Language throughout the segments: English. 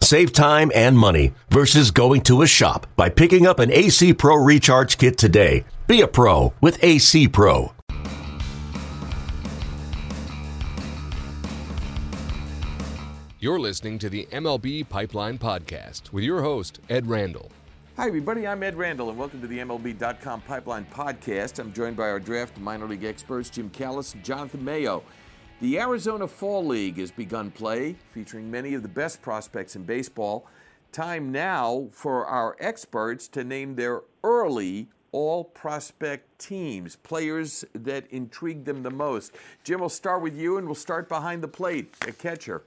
Save time and money versus going to a shop by picking up an AC Pro Recharge Kit today. Be a pro with AC Pro. You're listening to the MLB Pipeline Podcast with your host, Ed Randall. Hi, everybody. I'm Ed Randall, and welcome to the MLB.com Pipeline Podcast. I'm joined by our draft minor league experts, Jim Callis and Jonathan Mayo. The Arizona Fall League has begun play, featuring many of the best prospects in baseball. Time now for our experts to name their early all prospect teams, players that intrigue them the most. Jim, we'll start with you, and we'll start behind the plate, a catcher.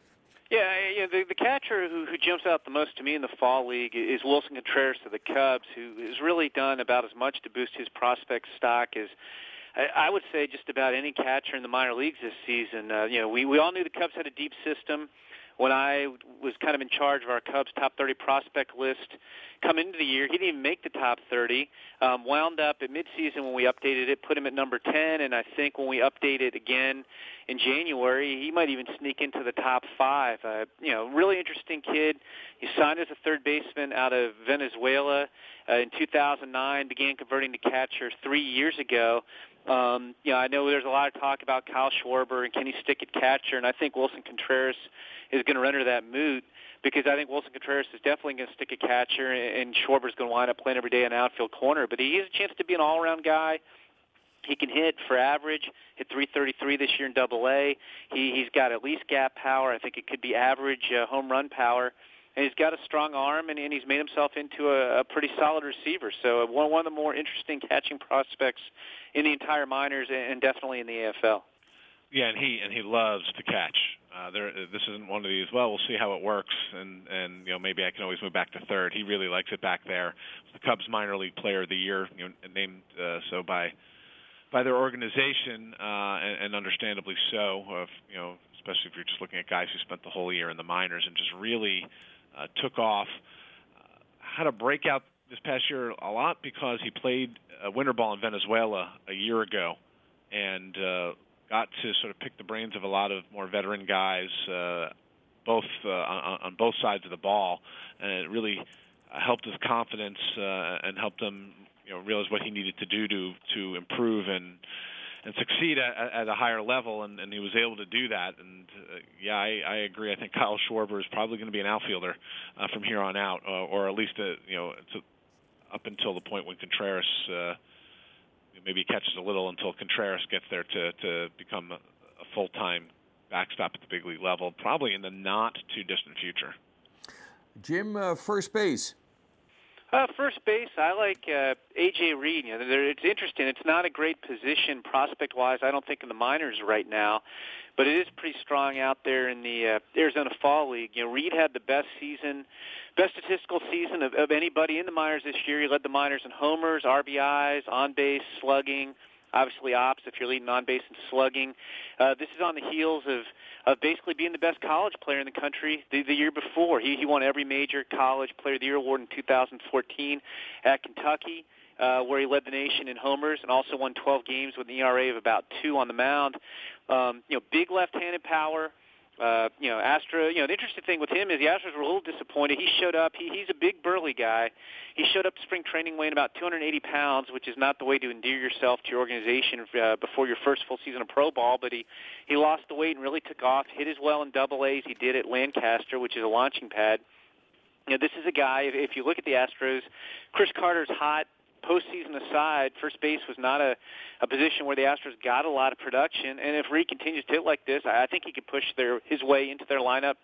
Yeah, you know, the, the catcher who, who jumps out the most to me in the fall league is Willson Contreras of the Cubs, who has really done about as much to boost his prospect stock as I would say just about any catcher in the minor leagues this season. Uh, you know, we we all knew the Cubs had a deep system when I was kind of in charge of our Cubs top 30 prospect list coming into the year. He didn't even make the top 30. Um, wound up at midseason when we updated it, put him at number 10, and I think when we update it again in January, he might even sneak into the top five. Uh, you know, really interesting kid. He signed as a third baseman out of Venezuela uh, in 2009. Began converting to catcher three years ago. Um, you know, I know there's a lot of talk about Kyle Schwarber and can he stick at catcher, and I think Willson Contreras is going to render that moot because I think Willson Contreras is definitely going to stick a catcher, and Schwarber's going to wind up playing every day in outfield corner. But he has a chance to be an all-around guy. He can hit for average, hit 333 this year in Double A. He, he's got at least gap power. I think it could be average uh, home run power. And he's got a strong arm, and, and he's made himself into a, a pretty solid receiver. So uh, one, one of the more interesting catching prospects in the entire minors, and definitely in the AFL. Yeah, and he and he loves to catch. Uh, there, this isn't one of these. Well, we'll see how it works, and and you know maybe I can always move back to third. He really likes it back there. The Cubs minor league player of the year, you know, named uh, so by by their organization, uh, and, and understandably so. Of you know, especially if you're just looking at guys who spent the whole year in the minors and just really uh, took off. Uh, had a breakout this past year a lot because he played uh, winter ball in Venezuela a year ago, and uh, got to sort of pick the brains of a lot of more veteran guys, uh, both uh, on, on both sides of the ball, and it really helped his confidence uh, and helped him, you know, realize what he needed to do to to improve and and succeed at, at a higher level, and, and he was able to do that. And uh, yeah, I, I agree. I think Kyle Schwarber is probably going to be an outfielder uh, from here on out, uh, or at least a, you know, to, up until the point when Contreras. Uh, maybe catches a little until Contreras gets there to to become a, a full time backstop at the big league level, probably in the not too distant future. Jim, uh, first base. Uh, first base, I like uh, AJ Reed. You know, it's interesting. It's not a great position prospect-wise. I don't think in the minors right now, but it is pretty strong out there in the uh, Arizona Fall League. You know, Reed had the best season, best statistical season of, of anybody in the minors this year. He led the minors in homers, RBIs, on base, slugging obviously ops if you're leading on base and slugging. Uh, this is on the heels of of basically being the best college player in the country the, the year before. He he won every major college player of the year award in 2014 at Kentucky. Uh, where he led the nation in homers and also won 12 games with an ERA of about two on the mound. Um, you know, big left-handed power, uh, you know, Astra, you know, the interesting thing with him is the Astros were a little disappointed. He showed up. He, he's a big, burly guy. He showed up to spring training weighing about 280 pounds, which is not the way to endear yourself to your organization uh, before your first full season of pro ball. But he he lost the weight and really took off. Hit as well in Double A's. He did at Lancaster, which is a launching pad. You know, this is a guy. If, if you look at the Astros, Chris Carter's hot postseason aside, first base was not a, a position where the Astros got a lot of production. And if Reed continues to hit like this, I think he could push their his way into their lineup.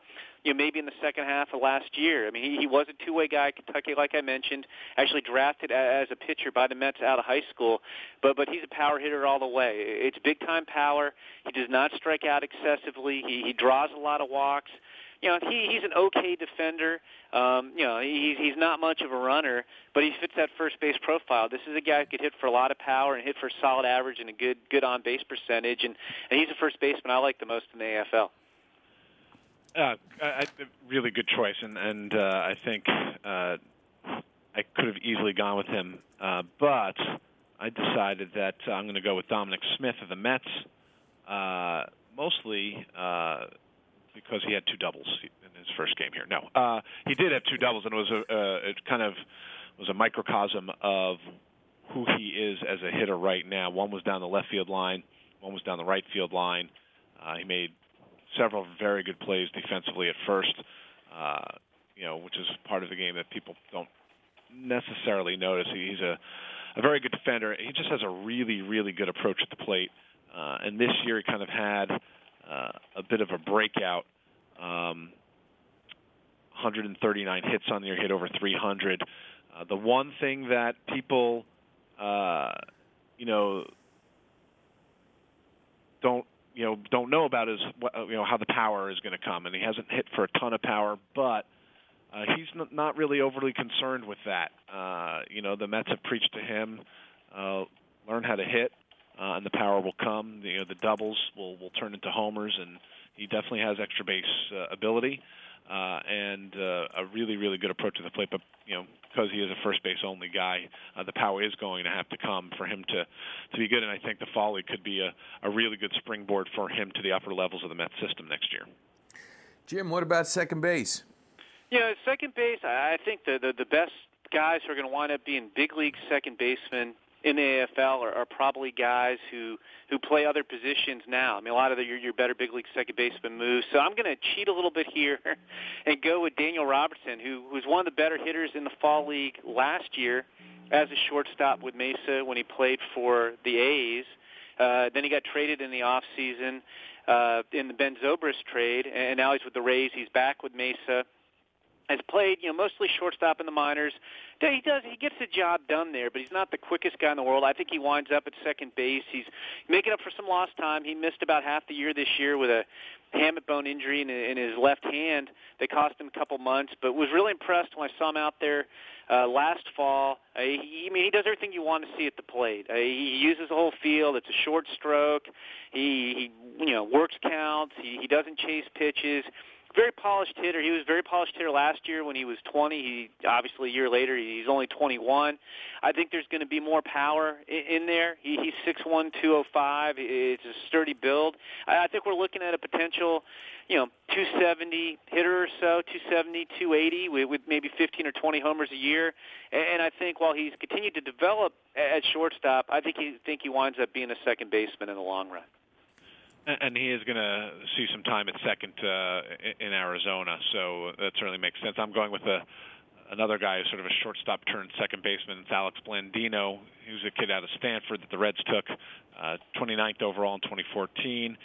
You know, maybe in the second half of last year. I mean, he, he was a two-way guy at Kentucky, like I mentioned. Actually drafted as a pitcher by the Mets out of high school, but but he's a power hitter all the way. It's big-time power. He does not strike out excessively. He, he draws a lot of walks. You know, he he's an okay defender. Um, you know, he's he's not much of a runner, but he fits that first base profile. This is a guy who could hit for a lot of power and hit for a solid average and a good good on base percentage, and and he's the first baseman I like the most in the AFL. Uh, I, really good choice, and and uh, I think uh, I could have easily gone with him, uh, but I decided that uh, I'm going to go with Dominic Smith of the Mets, uh, mostly uh, because he had two doubles in his first game here. No, uh, he did have two doubles, and it was a uh, it kind of was a microcosm of who he is as a hitter right now. One was down the left field line, one was down the right field line. Uh, he made several very good plays defensively at first, uh, you know, which is part of the game that people don't necessarily notice. He's a, a very good defender. He just has a really, really good approach at the plate. Uh, and this year he kind of had uh, a bit of a breakout. Um, 139 hits on the year, hit over 300. Uh, the one thing that people, uh, you know, don't you know don't know about is what, you know how the power is going to come, and he hasn't hit for a ton of power, but uh, he's n- not really overly concerned with that. Uh, you know, the Mets have preached to him, uh, learn how to hit, uh, and the power will come. The, you know, the doubles will will turn into homers, and he definitely has extra base uh, ability uh, and uh, a really really good approach to the plate. But you know, because he is a first base only guy, uh, the power is going to have to come for him to to be good. And I think the Fall League could be a, a really good springboard for him to the upper levels of the Mets system next year. Jim, what about second base? Yeah, second base. I think the the, the best guys who are going to wind up being big league second basemen in the AFL are, are probably guys who who play other positions now. I mean, a lot of the, your, your better big league second baseman moves. So I'm going to cheat a little bit here and go with Daniel Robertson, who was one of the better hitters in the fall league last year as a shortstop with Mesa when he played for the A's. Uh, then he got traded in the off season uh, in the Ben Zobrist trade, and now he's with the Rays. He's back with Mesa has played, you know, mostly shortstop in the minors. He does he gets the job done there, but he's not the quickest guy in the world. I think he winds up at second base. He's making up for some lost time. He missed about half the year this year with a hamate bone injury in, in his left hand that cost him a couple months. But was really impressed when I saw him out there uh, last fall. Uh, he, I mean, he does everything you want to see at the plate. Uh, he uses the whole field. It's a short stroke. He, he you know works counts. He, he doesn't chase pitches very polished hitter. He was very polished hitter last year when he was 20. He obviously a year later he's only 21. I think there's going to be more power in, in there. He, he's 6'1", 205. It's a sturdy build. I, I think we're looking at a potential, you know, 270 hitter or so, 270, 280 with, with maybe 15 or 20 homers a year. And, and I think while he's continued to develop at shortstop, I think he think he winds up being a second baseman in the long run and he is going to see some time at second uh, in Arizona, so that certainly makes sense. I'm going with a another guy who's sort of a shortstop turned second baseman. It's Alex Blandino. He was a kid out of Stanford that the Reds took, uh, 29th overall in 2014.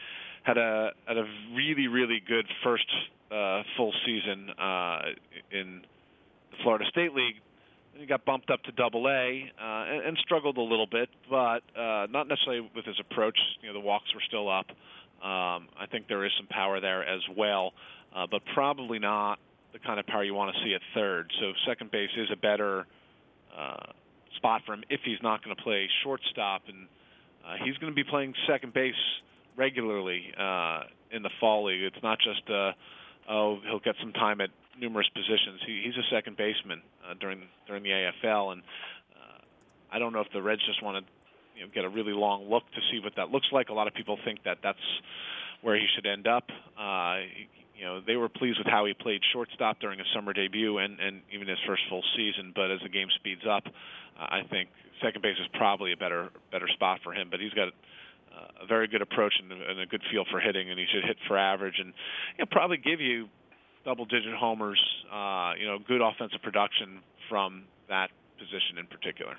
Had a had a really really good first uh, full season uh, in the Florida State League he got bumped up to Double A uh, and, and struggled a little bit, but uh, not necessarily with his approach. You know, the walks were still up. Um, I think there is some power there as well, uh, but probably not the kind of power you want to see at third. So second base is a better uh, spot for him if he's not going to play shortstop, and uh, he's going to be playing second base regularly uh, in the fall league. It's not just uh, oh he'll get some time at numerous positions. He, he's a second baseman uh, during during the AFL, and uh, I don't know if the Reds just want to you know, get a really long look to see what that looks like. A lot of people think that that's where he should end up. Uh, you know, they were pleased with how he played shortstop during his summer debut and, and even his first full season. But as the game speeds up, uh, I think second base is probably a better better spot for him. But he's got uh, a very good approach and, a good feel for hitting, and he should hit for average and know, probably give you double-digit homers. Uh, you know, good offensive production from that position in particular.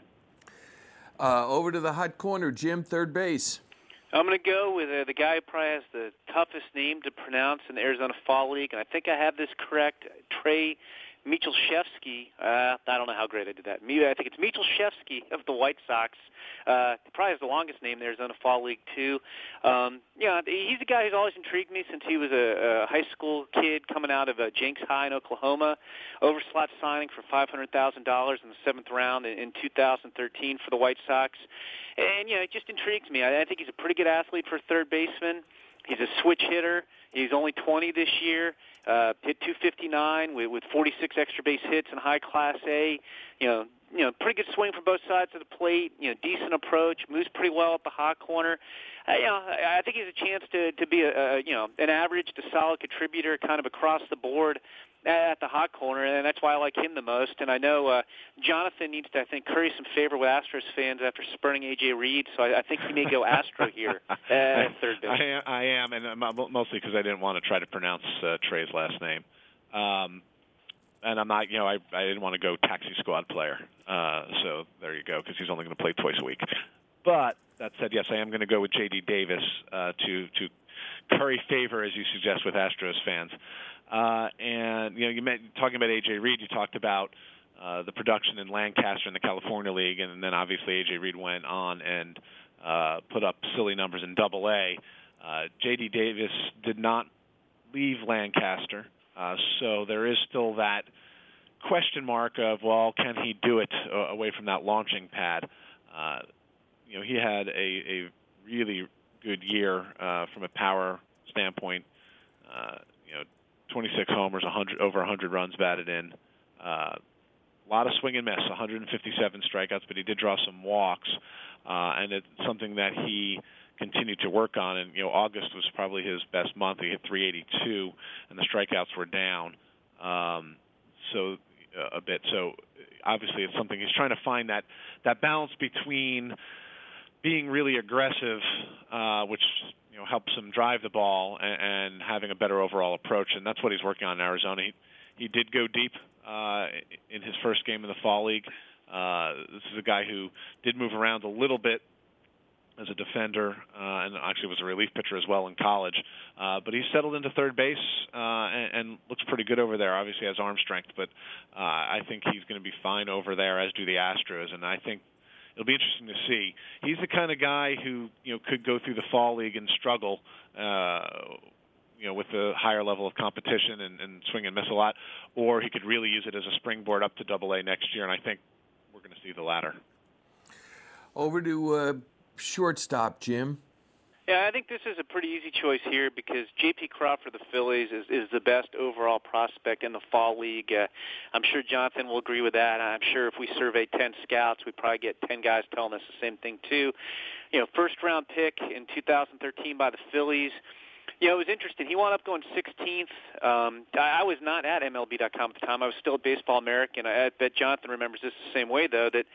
Uh, over to the hot corner, Jim, third base. I'm going to go with uh, the guy who probably has the toughest name to pronounce in the Arizona Fall League, and I think I have this correct. Trey Michalczewski. Uh, I don't know how great I did that. I think it's Michalczewski of the White Sox. Uh, probably has the longest name there. Is on a fall league too. Um, yeah, he's a guy who's always intrigued me since he was a, a high school kid coming out of uh, Jenks High in Oklahoma. Overslot signing for five hundred thousand dollars in the seventh round in, in 2013 for the White Sox, and you know it just intrigues me. I, I think he's a pretty good athlete for third baseman. He's a switch hitter. He's only 20 this year. Uh, hit 259 with, with 46 extra base hits in high class A. You know, you know, pretty good swing from both sides of the plate. You know, decent approach. Moves pretty well at the hot corner. Uh, you know, I think he's a chance to to be a, a you know an average to solid contributor, kind of across the board at the hot corner, and that's why I like him the most. And I know uh, Jonathan needs to, I think, curry some favor with Astros fans after spurning AJ Reed, so I, I think he may go Astro here at third base. I am, I am and mostly because I didn't want to try to pronounce uh, Trey's last name. Um, and I'm not, you know, I I didn't want to go taxi squad player. Uh, so there you go, because he's only going to play twice a week. But that said, yes, I am going to go with J.D. Davis uh, to to curry favor, as you suggest, with Astros fans. Uh, and you know, you meant talking about AJ Reed. You talked about uh, the production in Lancaster in the California League, and then obviously AJ Reed went on and uh, put up silly numbers in Double A. Uh, JD Davis did not leave Lancaster, uh, so there is still that question mark of well, can he do it uh, away from that launching pad? Uh, you know, he had a, a really good year uh, from a power standpoint. Uh, 26 homers, 100 over 100 runs batted in. Uh, a lot of swing and miss, 157 strikeouts, but he did draw some walks, uh, and it's something that he continued to work on. And you know, August was probably his best month. He hit 382, and the strikeouts were down. Um, so uh, a bit. So obviously, it's something he's trying to find that that balance between being really aggressive, uh, which know helps him drive the ball and, and having a better overall approach, and that's what he's working on in Arizona. He he did go deep uh, in his first game in the fall league. Uh, this is a guy who did move around a little bit as a defender, uh, and actually was a relief pitcher as well in college. Uh, but he's settled into third base uh, and, and looks pretty good over there. Obviously has arm strength, but uh, I think he's going to be fine over there, as do the Astros. And I think it'll be interesting to see. He's the kind of guy who you know could go through the fall league and struggle. Uh, you know, with a higher level of competition and, and swing and miss a lot, or he could really use it as a springboard up to Double A next year, and I think we're going to see the latter. Over to uh, shortstop, Jim. Yeah, I think this is a pretty easy choice here because J.P. Crawford, the Phillies, is, is the best overall prospect in the fall league. Uh, I'm sure Jonathan will agree with that. I'm sure if we survey 10 scouts, we'd probably get 10 guys telling us the same thing too. You know, first round pick in 2013 by the Phillies. You know, it was interesting. He wound up going 16th. Um, I, I was not at MLB.com at the time. I was still at Baseball America. I, I bet Jonathan remembers this the same way, though, that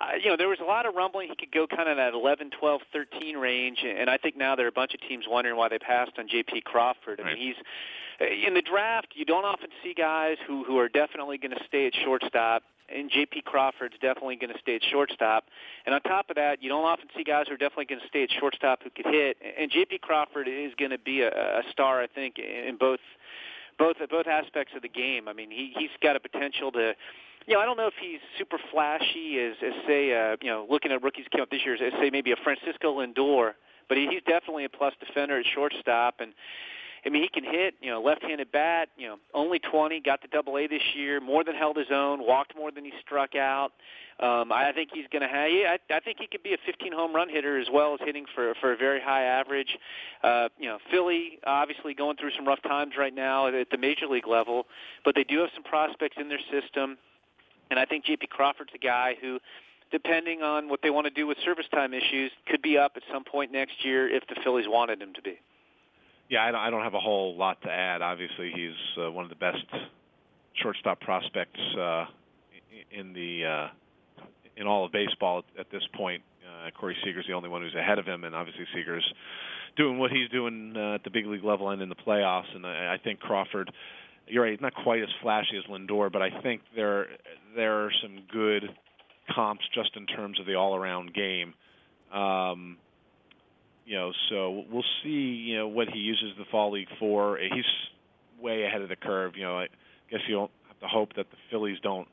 uh, you know, there was a lot of rumbling. He could go kind of that 11, 12, 13 range, and I think now there are a bunch of teams wondering why they passed on J.P. Crawford. I right. mean, he's uh, in the draft. You don't often see guys who who are definitely going to stay at shortstop. And J.P. Crawford's definitely going to stay at shortstop. And on top of that, you don't often see guys who are definitely going to stay at shortstop who could hit. And J.P. Crawford is going to be a, a star, I think, in both both both aspects of the game. I mean, he he's got a potential to you know, I don't know if he's super flashy as, as say, uh, you know, looking at rookies came up this year, as say maybe a Francisco Lindor, but he, he's definitely a plus defender at shortstop, and I mean he can hit, you know, left-handed bat, you know, only 20, got to Double A this year, more than held his own, walked more than he struck out. Um, I think he's going to have. Yeah, I, I think he could be a 15 home run hitter as well as hitting for for a very high average. Uh, you know, Philly obviously going through some rough times right now at the major league level, but they do have some prospects in their system. And I think J.P. Crawford's a guy who, depending on what they want to do with service time issues, could be up at some point next year if the Phillies wanted him to be. Yeah, I don't, have a whole lot to add. Obviously, he's uh, one of the best shortstop prospects uh, in the uh, in all of baseball at, this point. Uh, Corey Seager's the only one who's ahead of him, and obviously Seager's doing what he's doing uh, at the big league level and in the playoffs. And I, I think Crawford you're right, not quite as flashy as Lindor, but I think there there are some good comps just in terms of the all-around game. Um, you know, so we'll see. You know what he uses the fall league for. He's way ahead of the curve. You know, I guess you'll have the hope that the Phillies don't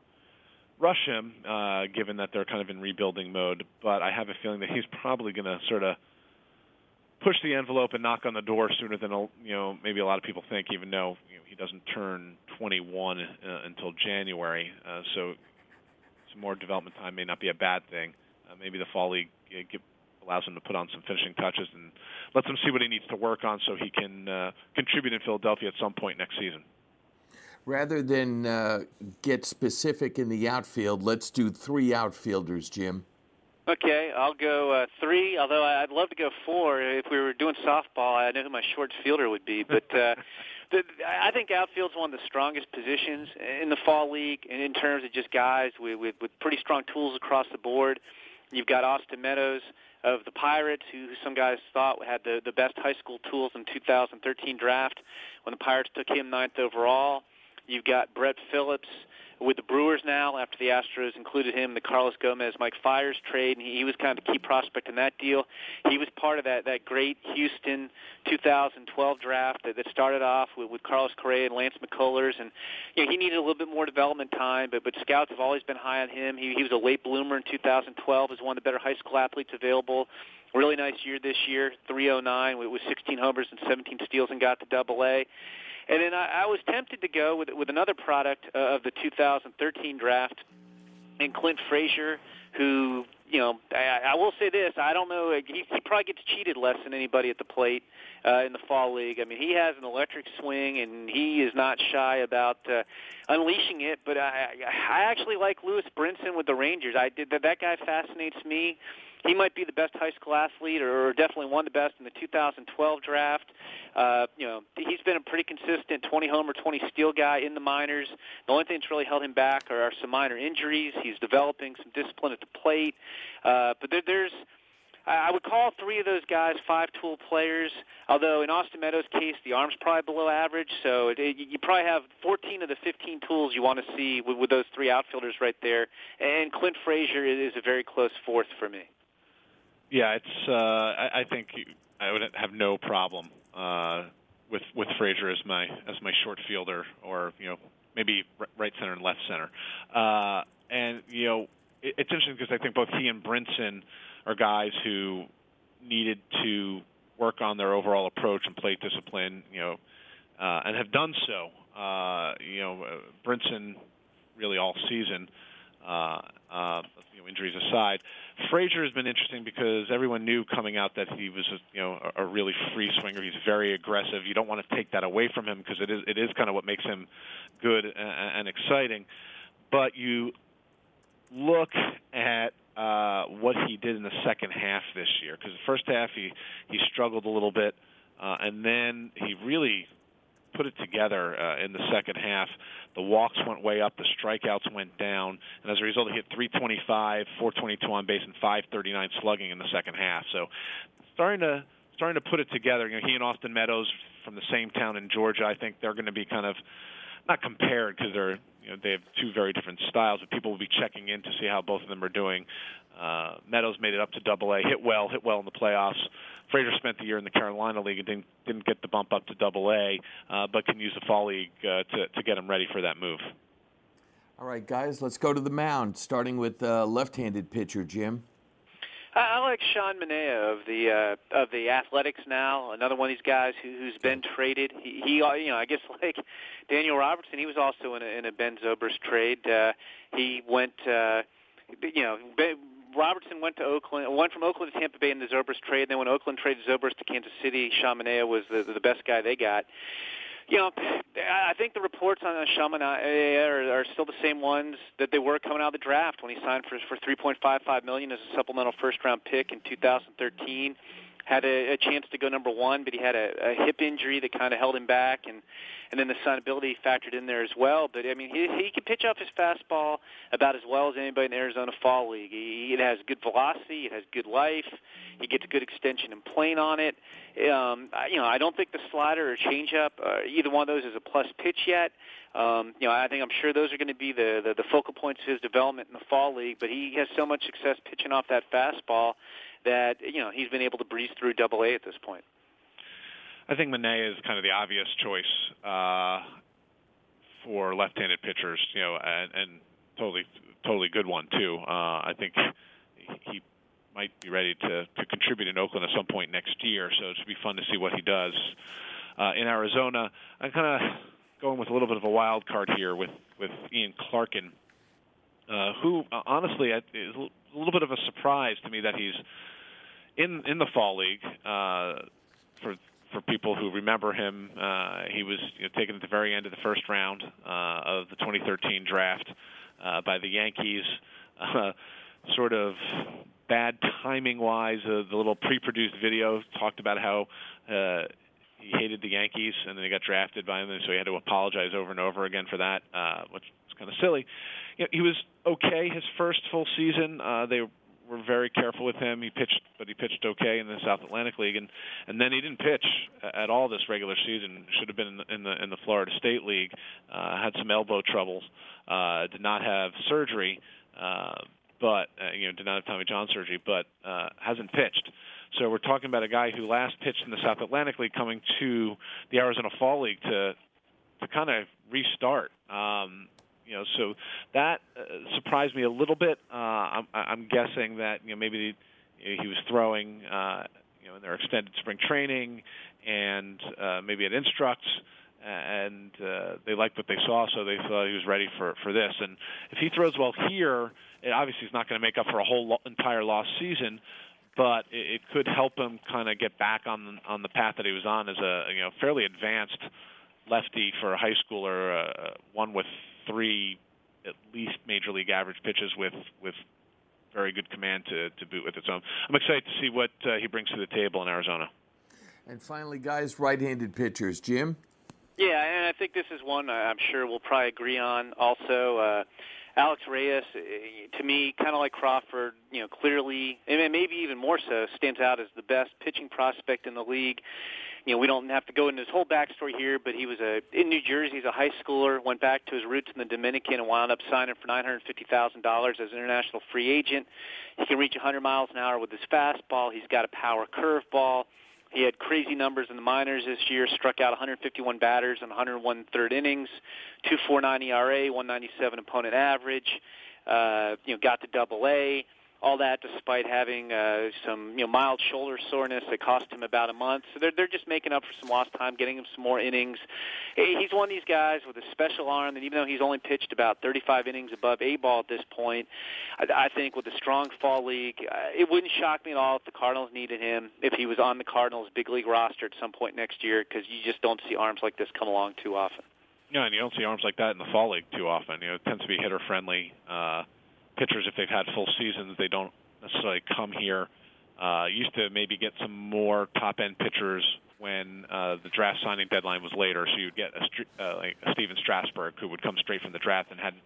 rush him, uh, given that they're kind of in rebuilding mode. But I have a feeling that he's probably going to sort of push the envelope and knock on the door sooner than you know maybe a lot of people think, even though you know, he doesn't turn 21 uh, until January. Uh, so some more development time may not be a bad thing. Uh, maybe the fall league uh, give, allows him to put on some finishing touches and lets him see what he needs to work on so he can uh, contribute in Philadelphia at some point next season. Rather than uh, get specific in the outfield, let's do three outfielders, Jim. Okay, I'll go uh, three. Although I'd love to go four. If we were doing softball, I know who my short fielder would be. But uh, the, I think outfield's one of the strongest positions in the fall league, and in terms of just guys with, with, with pretty strong tools across the board. You've got Austin Meadows of the Pirates, who some guys thought had the the best high school tools in 2013 draft when the Pirates took him ninth overall. You've got Brett Phillips with the Brewers now after the Astros included him the Carlos Gomez Mike Fiers trade, and he was kind of a key prospect in that deal. He was part of that that great Houston 2012 draft that, that started off with, with Carlos Correa and Lance McCullers, and you know he needed a little bit more development time, but but scouts have always been high on him. He, he was a late bloomer in 2012 as one of the better high school athletes available. Really nice year this year, 309 with 16 homers and 17 steals, and got to Double A. And then I, I was tempted to go with with another product uh, of the 2013 draft, and Clint Frazier, who you know I, I will say this: I don't know he, he probably gets cheated less than anybody at the plate uh, in the fall league. I mean, he has an electric swing, and he is not shy about uh, unleashing it. But I, I actually like Lewis Brinson with the Rangers. I did that. That guy fascinates me he might be the best high school athlete, or definitely one of the best in the 2012 draft. Uh, you know, he's been a pretty consistent 20 homer, 20 steal guy in the minors. The only thing that's really held him back are, are some minor injuries. He's developing some discipline at the plate, uh, but there, there's. I would call three of those guys five-tool players. Although in Austin Meadows' case, the arm's probably below average, so it, it, you probably have 14 of the 15 tools you want to see with, with those three outfielders right there. And Clint Frazier is a very close fourth for me. Yeah, it's. Uh, I, I think I would have no problem uh, with with Frazier as my as my short fielder, or you know maybe right center and left center. Uh, and you know it, it's interesting because I think both he and Brinson are guys who needed to work on their overall approach and plate discipline. You know, uh, and have done so. Uh, you know, uh, Brinson really all season. Uh, uh, you know, injuries aside, Frazier has been interesting because everyone knew coming out that he was, a, you know, a, a really free swinger. He's very aggressive. You don't want to take that away from him because it is it is kind of what makes him good and, and exciting. But you look at uh, what he did in the second half this year because the first half he he struggled a little bit, uh, and then he really put it together uh, in the second half. The walks went way up, the strikeouts went down, and as a result, he hit 325, 422 on base, and 539 slugging in the second half. So, starting to starting to put it together. You know, he and Austin Meadows from the same town in Georgia. I think they're going to be kind of not compared because they're you know they have two very different styles, but people will be checking in to see how both of them are doing. Uh, Meadows made it up to Double A, hit well, hit well in the playoffs. Frazier spent the year in the Carolina League and didn't didn't get the bump up to Double A, uh, but can use the Fall League uh, to to get him ready for that move. All right, guys, let's go to the mound. Starting with uh, left-handed pitcher Jim. I like Sean Manaea of the uh, of the Athletics now. Another one of these guys who, who's been traded. He, he, uh, you know, I guess like Daniel Robertson, he was also in a, in a Ben Zobrist trade. Uh, he went, uh, you know, Robertson went to Oakland, went from Oakland to Tampa Bay in the Zobrist trade. And Then when Oakland traded Zobrist to Kansas City, Sean Manaea was the, the best guy they got. You know, I think the reports on Sean are, are still the same ones that they were coming out of the draft when he signed for for 3.55 million as a supplemental first round pick in 2013 had a, a chance to go number one, but he had a, a hip injury that kind of held him back, and and then the signability factored in there as well. But I mean, he he can pitch off his fastball about as well as anybody in the Arizona Fall League. He, it has good velocity, it has good life, he gets good extension and plane on it. Um, I, you know, I don't think the slider or changeup, uh, either one of those is a plus pitch yet. Um, you know, I think I'm sure those are going to be the, the the focal points of his development in the fall league. But he has so much success pitching off that fastball that you know he's been able to breeze through Double A at this point. I think Manaea is kind of the obvious choice uh, for left-handed pitchers. You know, and, and totally totally good one too. Uh, I think he might be ready to to contribute in Oakland at some point next year. So it should be fun to see what he does uh, in Arizona. I'm kind of going with a little bit of a wild card here with with Ian Clarkin, uh, who uh, honestly is a little bit of a surprise to me that he's in in the fall league. Uh, for for people who remember him, uh, he was you know, taken at the very end of the first round uh, of the 2013 draft uh, by the Yankees. Uh, sort of bad timing wise. Uh, the little pre-produced video talked about how uh, he hated the Yankees, and then he got drafted by them, so he had to apologize over and over again for that, uh, which is kind of silly. You know, he was okay his first full season. Uh, they were very careful with him. He pitched, but he pitched okay in the South Atlantic League, and and then he didn't pitch at all this regular season. Should have been in the in the, in the Florida State League. Uh, had some elbow troubles. Uh, did not have surgery, uh, but uh, you know did not have Tommy John surgery, but uh, hasn't pitched. So we're talking about a guy who last pitched in the South Atlantic League, coming to the Arizona Fall League to to kind of restart. Um, you know, so that uh, surprised me a little bit. Uh, I'm, I'm guessing that you know maybe he, was throwing uh, you know in their extended spring training, and uh, maybe at Instructs, and uh, they liked what they saw, so they thought he was ready for for this. And if he throws well here, it obviously he's not going to make up for a whole lo- entire lost season. But it, it could help him kind of get back on on the path that he was on as a you know fairly advanced lefty for a high schooler, uh, one with three at least major league average pitches with with very good command to, to boot with its own. I'm excited to see what uh, he brings to the table in Arizona. And finally, guys, right-handed pitchers, Jim. Yeah, and I think this is one I'm sure we'll probably agree on. Also, uh, Alex Reyes, uh, to me, kind of like Crawford, you know, clearly, and maybe even more so, stands out as the best pitching prospect in the league you know, we don't have to go into his whole backstory here, but he was a in New Jersey. He's a high schooler. Went back to his roots in the Dominican and wound up signing for nine hundred fifty thousand dollars as an international free agent. He can reach 100 miles an hour with his fastball. He's got a power curveball. He had crazy numbers in the minors this year. Struck out 151 batters in 101 third innings, 2.49 ERA, 197 opponent average. Uh, you know, got to Double A all that despite having uh, some you know mild shoulder soreness that cost him about a month. So they're they're just making up for some lost time, getting him some more innings. He's one of these guys with a special arm that even though he's only pitched about 35 innings above A ball at this point, I, I think with a strong fall league, uh, it wouldn't shock me at all if the Cardinals needed him if he was on the Cardinals big league roster at some point next year because you just don't see arms like this come along too often. Yeah, and you don't see arms like that in the fall league too often. You know, it tends to be hitter friendly. Uh, pitchers, if they've had full seasons, they don't necessarily come here. Uh, used to maybe get some more top end pitchers when uh, the draft signing deadline was later, so you'd get a, uh, like a Stephen Strasburg who would come straight from the draft and hadn't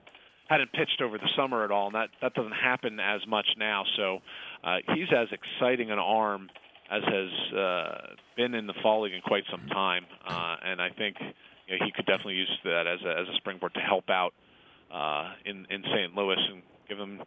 hadn't pitched over the summer at all, and that that doesn't happen as much now. So uh, he's as exciting an arm as has uh, been in the fall league in quite some time, uh, and I think you know, he could definitely use that as a, as a springboard to help out uh, in in St. Louis and give them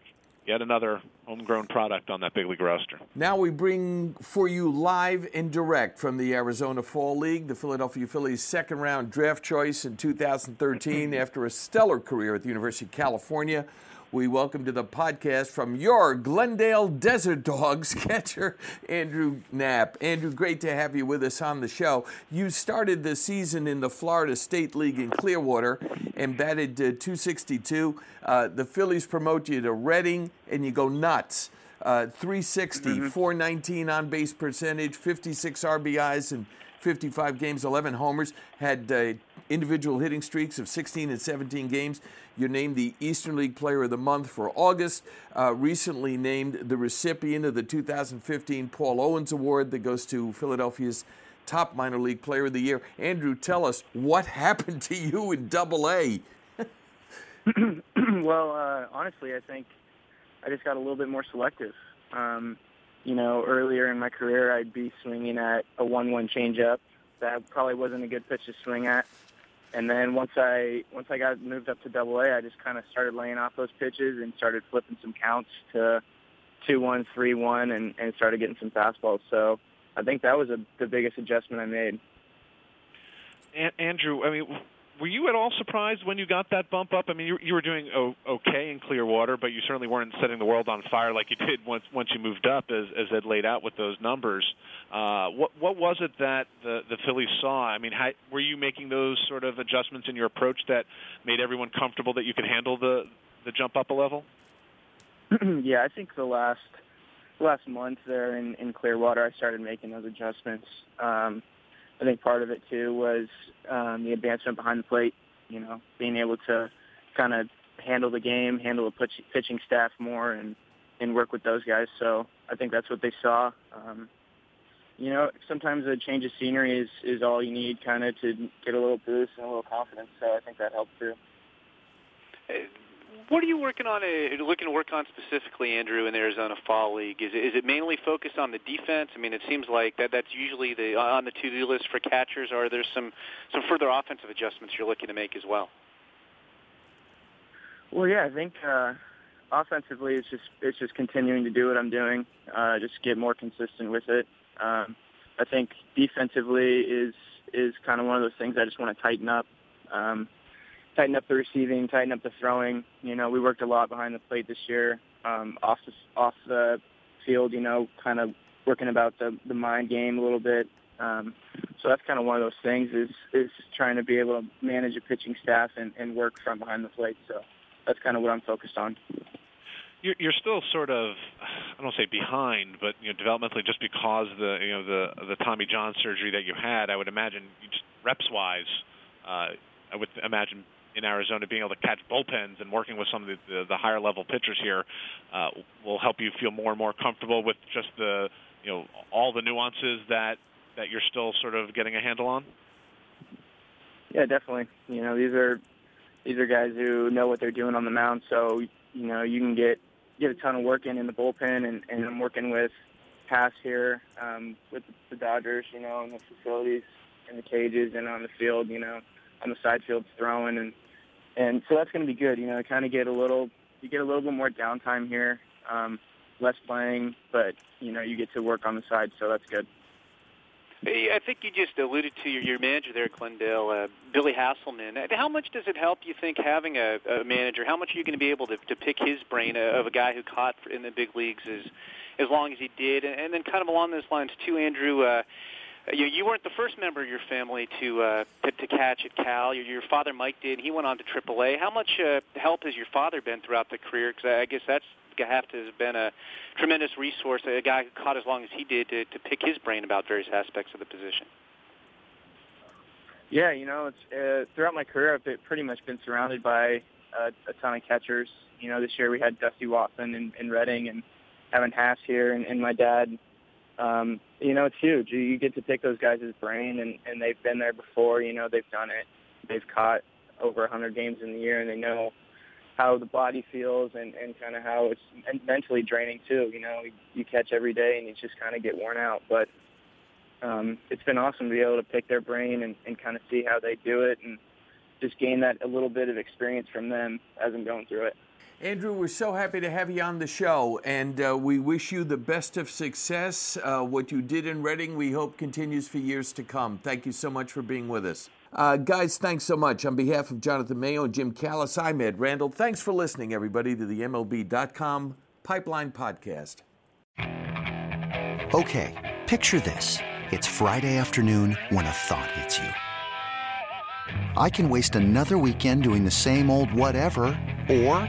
yet another homegrown product on that big league roster. Now we bring for you live and direct from the Arizona Fall League, the Philadelphia Phillies' second round draft choice in 2013 after a stellar career at the University of California. We welcome to the podcast from your Glendale Desert Dogs catcher, Andrew Knapp. Andrew, great to have you with us on the show. You started the season in the Florida State League in Clearwater and batted uh, 262. Uh, the Phillies promote you to Reading, and you go nuts. Uh, 360, mm-hmm. 419 on base percentage, 56 RBIs, and 55 games, 11 homers, had uh, individual hitting streaks of 16 and 17 games. You're named the Eastern League Player of the Month for August. Uh, recently named the recipient of the 2015 Paul Owens Award that goes to Philadelphia's top minor league player of the year. Andrew, tell us what happened to you in Double A. well, uh, honestly, I think I just got a little bit more selective. Um, you know, earlier in my career, I'd be swinging at a one-one changeup. That probably wasn't a good pitch to swing at. And then once I once I got moved up to Double A, I just kind of started laying off those pitches and started flipping some counts to two one, three one, and and started getting some fastballs. So I think that was a, the biggest adjustment I made. Andrew, I mean, were you at all surprised when you got that bump up? I mean, you, you were doing okay in Clearwater, but you certainly weren't setting the world on fire like you did once once you moved up, as as Ed laid out with those numbers. Uh, what what was it that the the Phillies saw? I mean, how, were you making those sort of adjustments in your approach that made everyone comfortable that you could handle the the jump up a level? yeah, I think the last last month there in, in Clearwater, I started making those adjustments. Um, I think part of it too was um, the advancement behind the plate. You know, being able to kind of handle the game, handle the pitch, pitching staff more, and and work with those guys. So I think that's what they saw. Um, you know, sometimes a change of scenery is is all you need, kind of to get a little boost and a little confidence. So I think that helped too. What are you working on? Uh, looking to work on specifically, Andrew, in the Arizona Fall League? Is it, is it mainly focused on the defense? I mean, it seems like that that's usually the on the to-do list for catchers. Or are there some some further offensive adjustments you're looking to make as well? Well, yeah, I think uh, offensively, it's just it's just continuing to do what I'm doing, uh, just get more consistent with it. Um, I think defensively is is kind of one of those things I just want to tighten up. Um, tighten up the receiving, tighten up the throwing. You know, we worked a lot behind the plate this year, um, off the off the field. You know, kind of working about the the mind game a little bit. Um, so that's kind of one of those things is is trying to be able to manage a pitching staff and, and work from behind the plate. So that's kind of what I'm focused on. You're, still sort of, I don't say behind, but you know, developmentally, just because the you know the the Tommy John surgery that you had, I would imagine reps wise, uh, I would imagine in Arizona, being able to catch bullpens and working with some of the, the, the higher level pitchers here uh, will help you feel more and more comfortable with just the you know all the nuances that that you're still sort of getting a handle on. Yeah, definitely. You know, these are these are guys who know what they're doing on the mound, so you know you can get get a ton of work in in the bullpen, and, and I'm working with Pass here um, with the Dodgers, you know, in the facilities, in the cages, and on the field, you know, on the side fields throwing, and and so that's going to be good. You know, kind of get a little, you get a little bit more downtime here, um, less playing, but you know, you get to work on the side, so that's good. Hey, I think you just alluded to your, your manager there, Glendale, uh, Billy Haselman. How much does it help you think having a, a manager? How much are you going to be able to, to pick his brain uh, of a guy who caught in the big leagues as as long as he did? And, and then, kind of along those lines too, Andrew. Uh, you, you weren't the first member of your family to uh, to, to catch at Cal. Your, your father Mike did. He went on to AAA. How much uh, help has your father been throughout the career? Because I guess that's have to have been a tremendous resource. A guy who caught as long as he did to, to pick his brain about various aspects of the position. Yeah, you know, it's uh, throughout my career, I've been, pretty much been surrounded by uh, a ton of catchers. You know, this year we had Dusty Wathan in, in Reading and Evan Haas here, and, and my dad um, you know, it's huge. You get to pick those guys' brain, and, and they've been there before. You know, they've done it. They've caught over 100 games in the year, and they know how the body feels and, and kind of how it's mentally draining too. You know, you, you catch every day and you just kind of get worn out. But um, it's been awesome to be able to pick their brain and, and kind of see how they do it and just gain that a little bit of experience from them as I'm going through it. Andrew, we're so happy to have you on the show, and uh, we wish you the best of success. Uh, what you did in Reading, we hope continues for years to come. Thank you so much for being with us. Uh, guys, thanks so much. On behalf of Jonathan Mayo and Jim Callis, I'm Ed Randall. Thanks for listening, everybody, to the MLB.com Pipeline Podcast. Okay, picture this. It's Friday afternoon when a thought hits you. I can waste another weekend doing the same old whatever, or